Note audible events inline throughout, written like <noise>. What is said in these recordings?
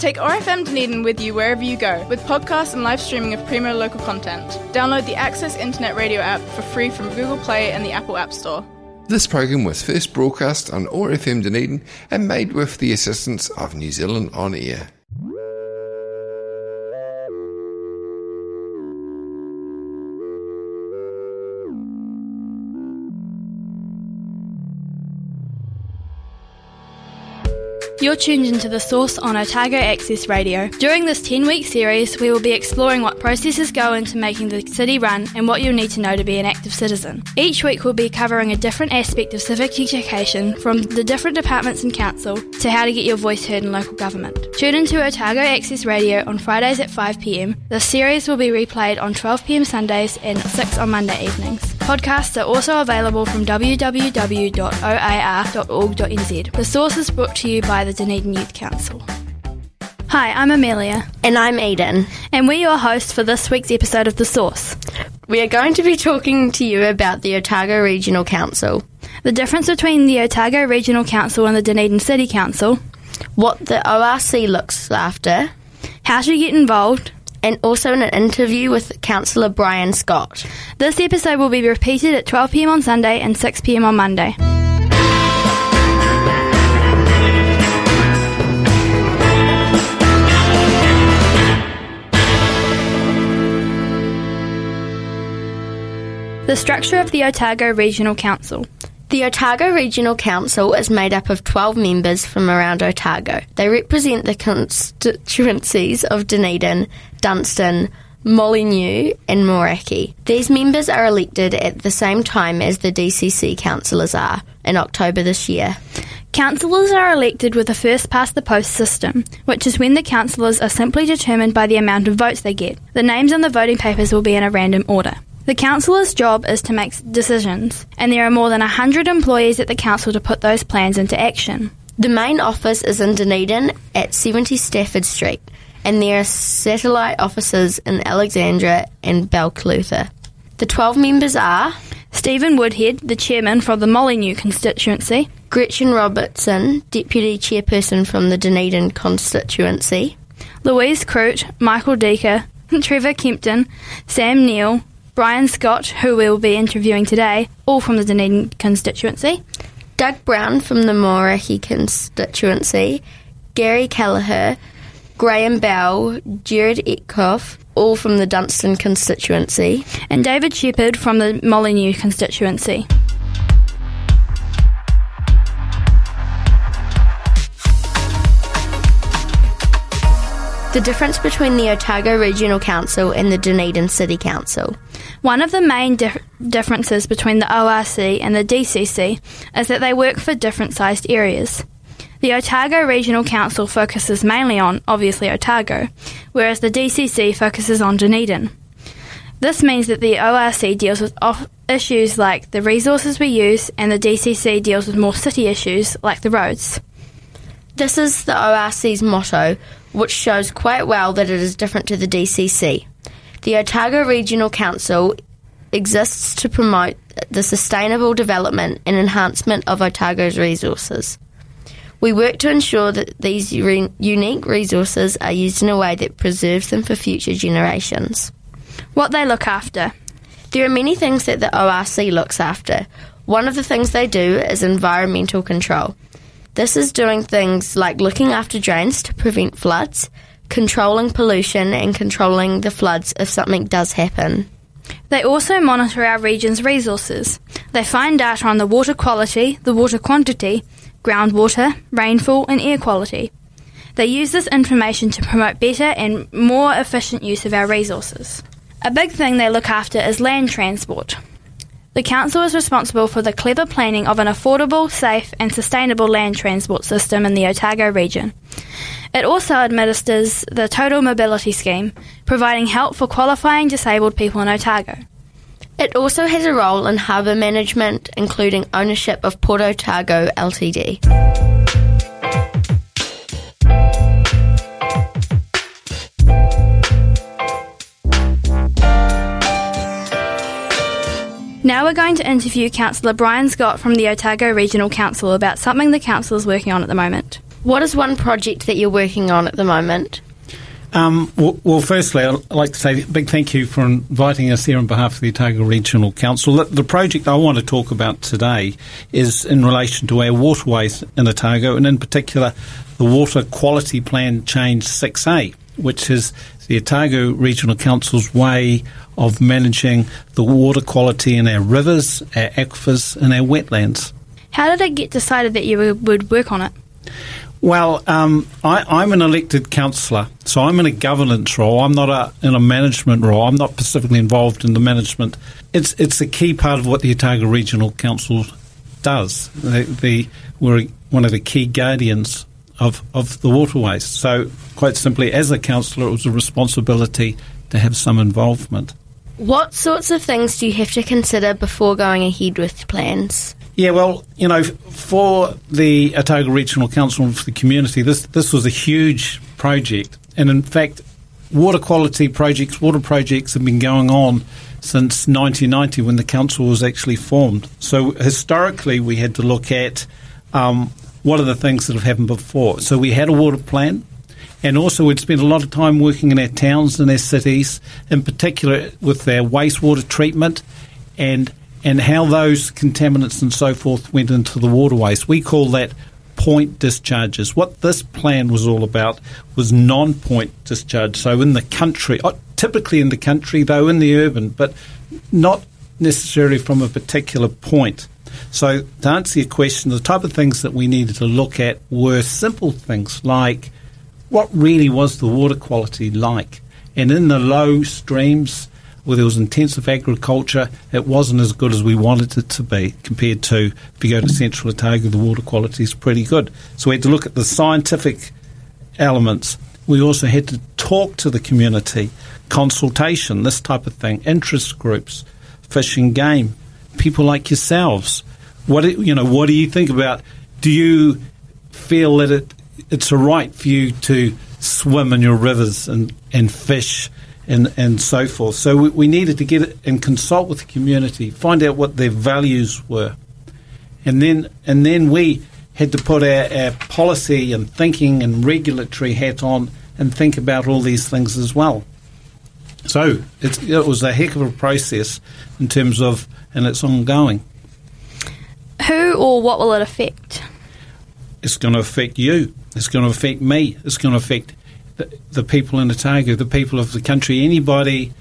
Take OAR FM Dunedin with you wherever you go with podcasts and live streaming of Primo local content. Download the Access Internet Radio app for free from Google Play and the Apple App Store. This program was first broadcast on OAR FM Dunedin and made with the assistance of New Zealand On Air. You're tuned into The Source on Otago Access Radio. During this 10 week series, we will be exploring what processes go into making the city run and what you'll need to know to be an active citizen. Each week, we'll be covering a different aspect of civic education from the different departments in council to how to get your voice heard in local government. Tune into Otago Access Radio on Fridays at 5pm. The series will be replayed on 12pm Sundays and 6 on Monday evenings. Podcasts are also available from www.oar.org.nz. The source is brought to you by the Dunedin Youth Council. Hi, I'm Emilia. And I'm Eden. And we're your hosts for this week's episode of The Source. We are going to be talking to you about the Otago Regional Council, the difference between the Otago Regional Council and the Dunedin City Council, what the ORC looks after, how to get involved, and also in an interview with Councillor Brian Scott. This episode will be repeated at 12pm on Sunday and 6pm on Monday. The structure of the Otago Regional Council. The Otago Regional Council is made up of 12 members from around Otago. They represent the constituencies of Dunedin, Dunstan, Molyneux and Moeraki. These members are elected at the same time as the DCC councillors are in October this year. Councillors are elected with a first past the post system, which is when the councillors are simply determined by the amount of votes they get. The names on the voting papers will be in a random order. The councillor's job is to make decisions, and there are more than 100 employees at the council to put those plans into action. The main office is in Dunedin at 70 Stafford Street, and there are satellite offices in Alexandra and Balclutha. The 12 members are Stephen Woodhead, the chairman from the Molyneux constituency, Gretchen Robertson, deputy chairperson from the Dunedin constituency, Louise Croot, Michael Deaker, <laughs> Trevor Kempton, Sam Neal, Brian Scott, who we'll be interviewing today, all from the Dunedin constituency. Doug Brown from the Moeraki constituency, Gary Kelliher, Graeme Bell, Gerrard Eckhoff, all from the Dunstan constituency, and David Shepherd from the Molyneux constituency. The difference between the Otago Regional Council and the Dunedin City Council. One of the main dif- differences between the ORC and the DCC is that they work for different sized areas. The Otago Regional Council focuses mainly on, obviously, Otago, whereas the DCC focuses on Dunedin. This means that the ORC deals with off- issues like the resources we use, and the DCC deals with more city issues like the roads. This is the ORC's motto, which shows quite well that it is different to the DCC. The Otago Regional Council exists to promote the sustainable development and enhancement of Otago's resources. We work to ensure that these re- unique resources are used in a way that preserves them for future generations. What they look after. There are many things that the ORC looks after. One of the things they do is environmental control. This is doing things like looking after drains to prevent floods, controlling pollution, and controlling the floods if something does happen. They also monitor our region's resources. They find data on the water quality, the water quantity, groundwater, rainfall, and air quality. They use this information to promote better and more efficient use of our resources. A big thing they look after is land transport. The Council is responsible for the clever planning of an affordable, safe, and sustainable land transport system in the Otago region. It also administers the Total Mobility Scheme, providing help for qualifying disabled people in Otago. It also has a role in harbour management, including ownership of Port Otago Ltd. Now we're going to interview Councillor Brian Scott from the Otago Regional Council about something the council is working on at the moment. What is one project that you're working on at the moment? Um, well, well, firstly, I'd like to say a big thank you for inviting us here on behalf of the Otago Regional Council. The, the, project I want to talk about today is in relation to our waterways in Otago, and in particular, the Water Quality Plan Change 6A, which is the Otago Regional Council's way of managing the water quality in our rivers, our aquifers, and our wetlands. How did it get decided that you would work on it? Well, um, I, am an elected councillor, so I'm in a governance role. I'm not a, in a management role. I'm not specifically involved in the management. It's it's a key part of what the Otago Regional Council does. The, the, we're one of the key guardians of, of the waterways. So, quite simply, as a councillor, it was a responsibility to have some involvement. What sorts of things do you have to consider before going ahead with plans? Yeah, well, you know, for the Otago Regional Council and for the community, this this was a huge project, and in fact, water quality projects, water projects have been going on since 1990 when the council was actually formed. So historically, we had to look at um, what are the things that have happened before. So we had a water plan. And also, we'd spent a lot of time working in our towns and our cities, in particular with their wastewater treatment and and how those contaminants and so forth went into the waterways. We call that point discharges. What this plan was all about was non point discharge. So, in the country, uh, typically in the country, though in the urban, but not necessarily from a particular point. So, to answer your question, the type of things that we needed to look at were simple things like what really was the water quality like? And in the low streams, where there was intensive agriculture, it wasn't as good as we wanted it to be compared to if you go to central Otago, the water quality is pretty good. So we had to look at the scientific elements. We also had to talk to the community, consultation, this type of thing, interest groups, Fish and Game, people like yourselves. What you know, what do you think about? Do you feel that it it's a right for you to swim in your rivers and, and fish and, and so forth. So we, we needed to get it and consult with the community, find out what their values were. And then, and then we had to put our, our policy and thinking and regulatory hat on and think about all these things as well. So it was a heck of a process in terms of, and it's ongoing. Who or what will it affect? It's going to affect you. It's going to affect me. It's going to affect the, the people in Otago, the people of the country, anybody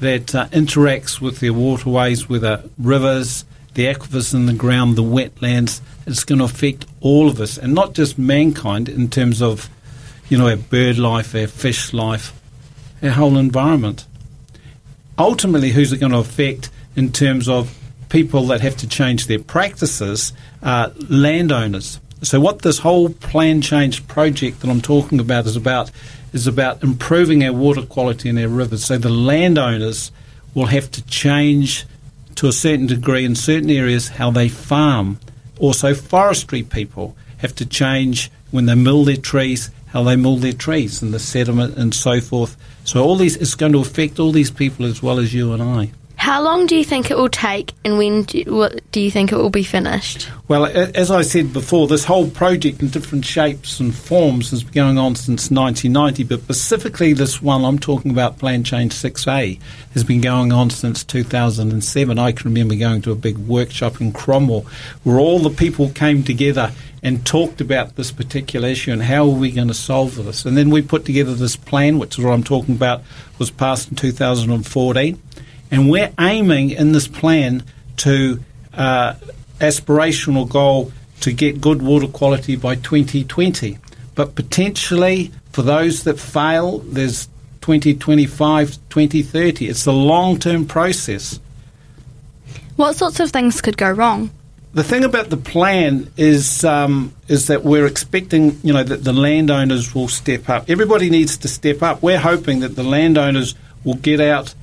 that uh, interacts with their waterways, with the rivers, the aquifers in the ground, the wetlands. It's going to affect all of us, and not just mankind in terms of, you know, our bird life, our fish life, our whole environment. Ultimately, who's it going to affect in terms of people that have to change their practices? Uh, landowners. So, what this whole plan change project that I'm talking about is about is about improving our water quality in our rivers. So the landowners will have to change to a certain degree in certain areas how they farm. Also, forestry people have to change when they mill their trees, how they mill their trees and the sediment and so forth. So all these it's going to affect all these people as well as you and I. How long do you think it will take, and when do you, what, do you think it will be finished? Well, as I said before, this whole project in different shapes and forms has been going on since 1990, but specifically this one I'm talking about, Plan Change 6A, has been going on since 2007. I can remember going to a big workshop in Cromwell where all the people came together and talked about this particular issue and how are we going to solve this. And then we put together this plan, which is what I'm talking about, was passed in 2014 and we're aiming in this plan to uh, aspirational goal to get good water quality by 2020. But potentially, for those that fail, there's 2025, 2030. It's a long term process. What sorts of things could go wrong? The thing about the plan is um, is that we're expecting, you know, that the landowners will step up. Everybody needs to step up. We're hoping that the landowners will get out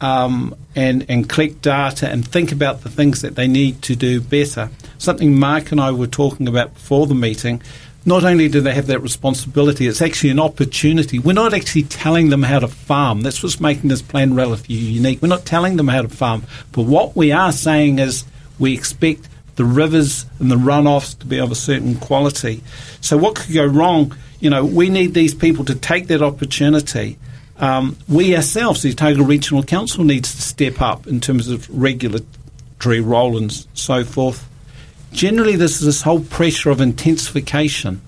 um, and, and collect data and think about the things that they need to do better. Something Mark and I were talking about before the meeting. Not only do they have that responsibility, it's actually an opportunity. We're not actually telling them how to farm. That's what's making this plan relatively unique. We're not telling them how to farm. But what we are saying is we expect the rivers and the runoffs to be of a certain quality. So, what could go wrong? You know, we need these people to take that opportunity. Um, we ourselves, the Otago Regional Council, needs to step up in terms of regulatory role and so forth. Generally, there's this whole pressure of intensification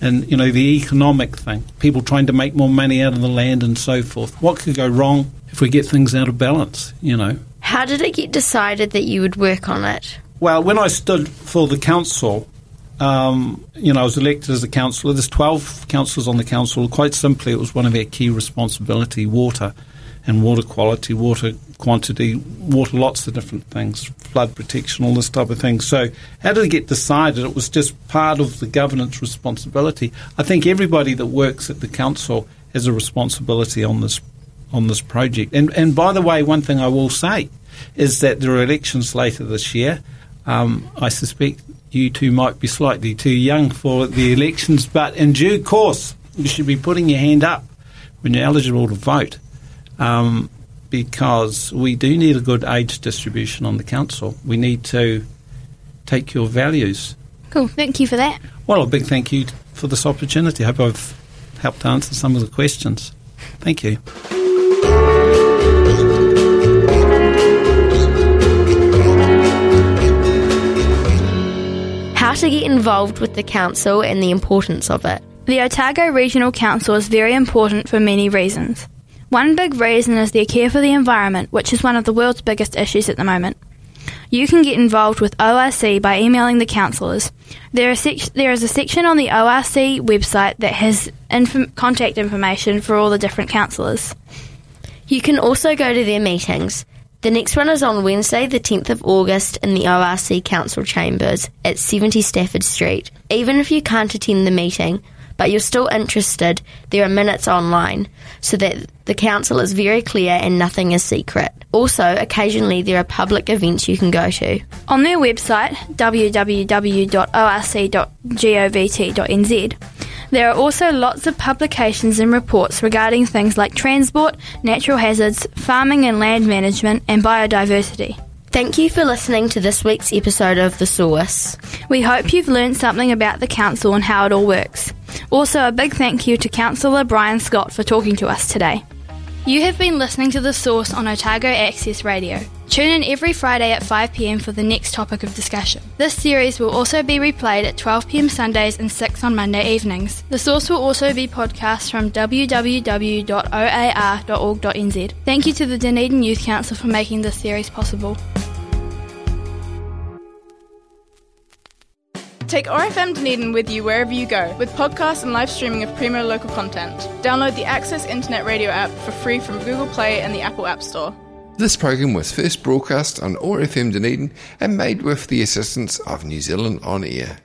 and you know the economic thing, people trying to make more money out of the land and so forth. What could go wrong if we get things out of balance? You know. How did it get decided that you would work on it? Well, when I stood for the council, um, you know, I was elected as a councillor. There's 12 councillors on the council. Quite simply, it was one of our key responsibility, water and water quality, water quantity, water, lots of different things, flood protection, all this type of thing. So, how did it get decided? It was just part of the governance responsibility. I think everybody that works at the council has a responsibility on this on this project. And and by the way, one thing I will say is that there are elections later this year. Um, I suspect you two might be slightly too young for the elections, but in due course, you should be putting your hand up when you're eligible to vote. Um, because we do need a good age distribution on the council. We need to take your values. Cool. Thank you for that. Well, a big thank you for this opportunity. I hope I've helped answer some of the questions. Thank you. How to get involved with the council and the importance of it. The Otago Regional Council is very important for many reasons. One big reason is their care for the environment, which is one of the world's biggest issues at the moment. You can get involved with ORC by emailing the councillors. There, sec- there is a section on the ORC website that has inf- contact information for all the different councillors. You can also go to their meetings. The next one is on Wednesday, the 10th of August, in the ORC Council Chambers at 70 Stafford Street. Even if you can't attend the meeting, but you're still interested, there are minutes online so that the council is very clear and nothing is secret. Also, occasionally there are public events you can go to. On their website, www.orc.govt.nz, there are also lots of publications and reports regarding things like transport, natural hazards, farming and land management, and biodiversity. Thank you for listening to this week's episode of The Source. We hope you've learned something about the council and how it all works. Also, a big thank you to Councillor Brian Scott for talking to us today. You have been listening to The Source on Otago Access Radio. Tune in every Friday at 5pm for the next topic of discussion. This series will also be replayed at 12pm Sundays and 6 on Monday evenings. The Source will also be podcast from www.oar.org.nz. Thank you to the Dunedin Youth Council for making this series possible. Take OAR FM Dunedin with you wherever you go with podcasts and live streaming of premier local content. Download the Access Internet Radio app for free from Google Play and the Apple App Store. This program was first broadcast on OAR FM Dunedin and made with the assistance of New Zealand On Air.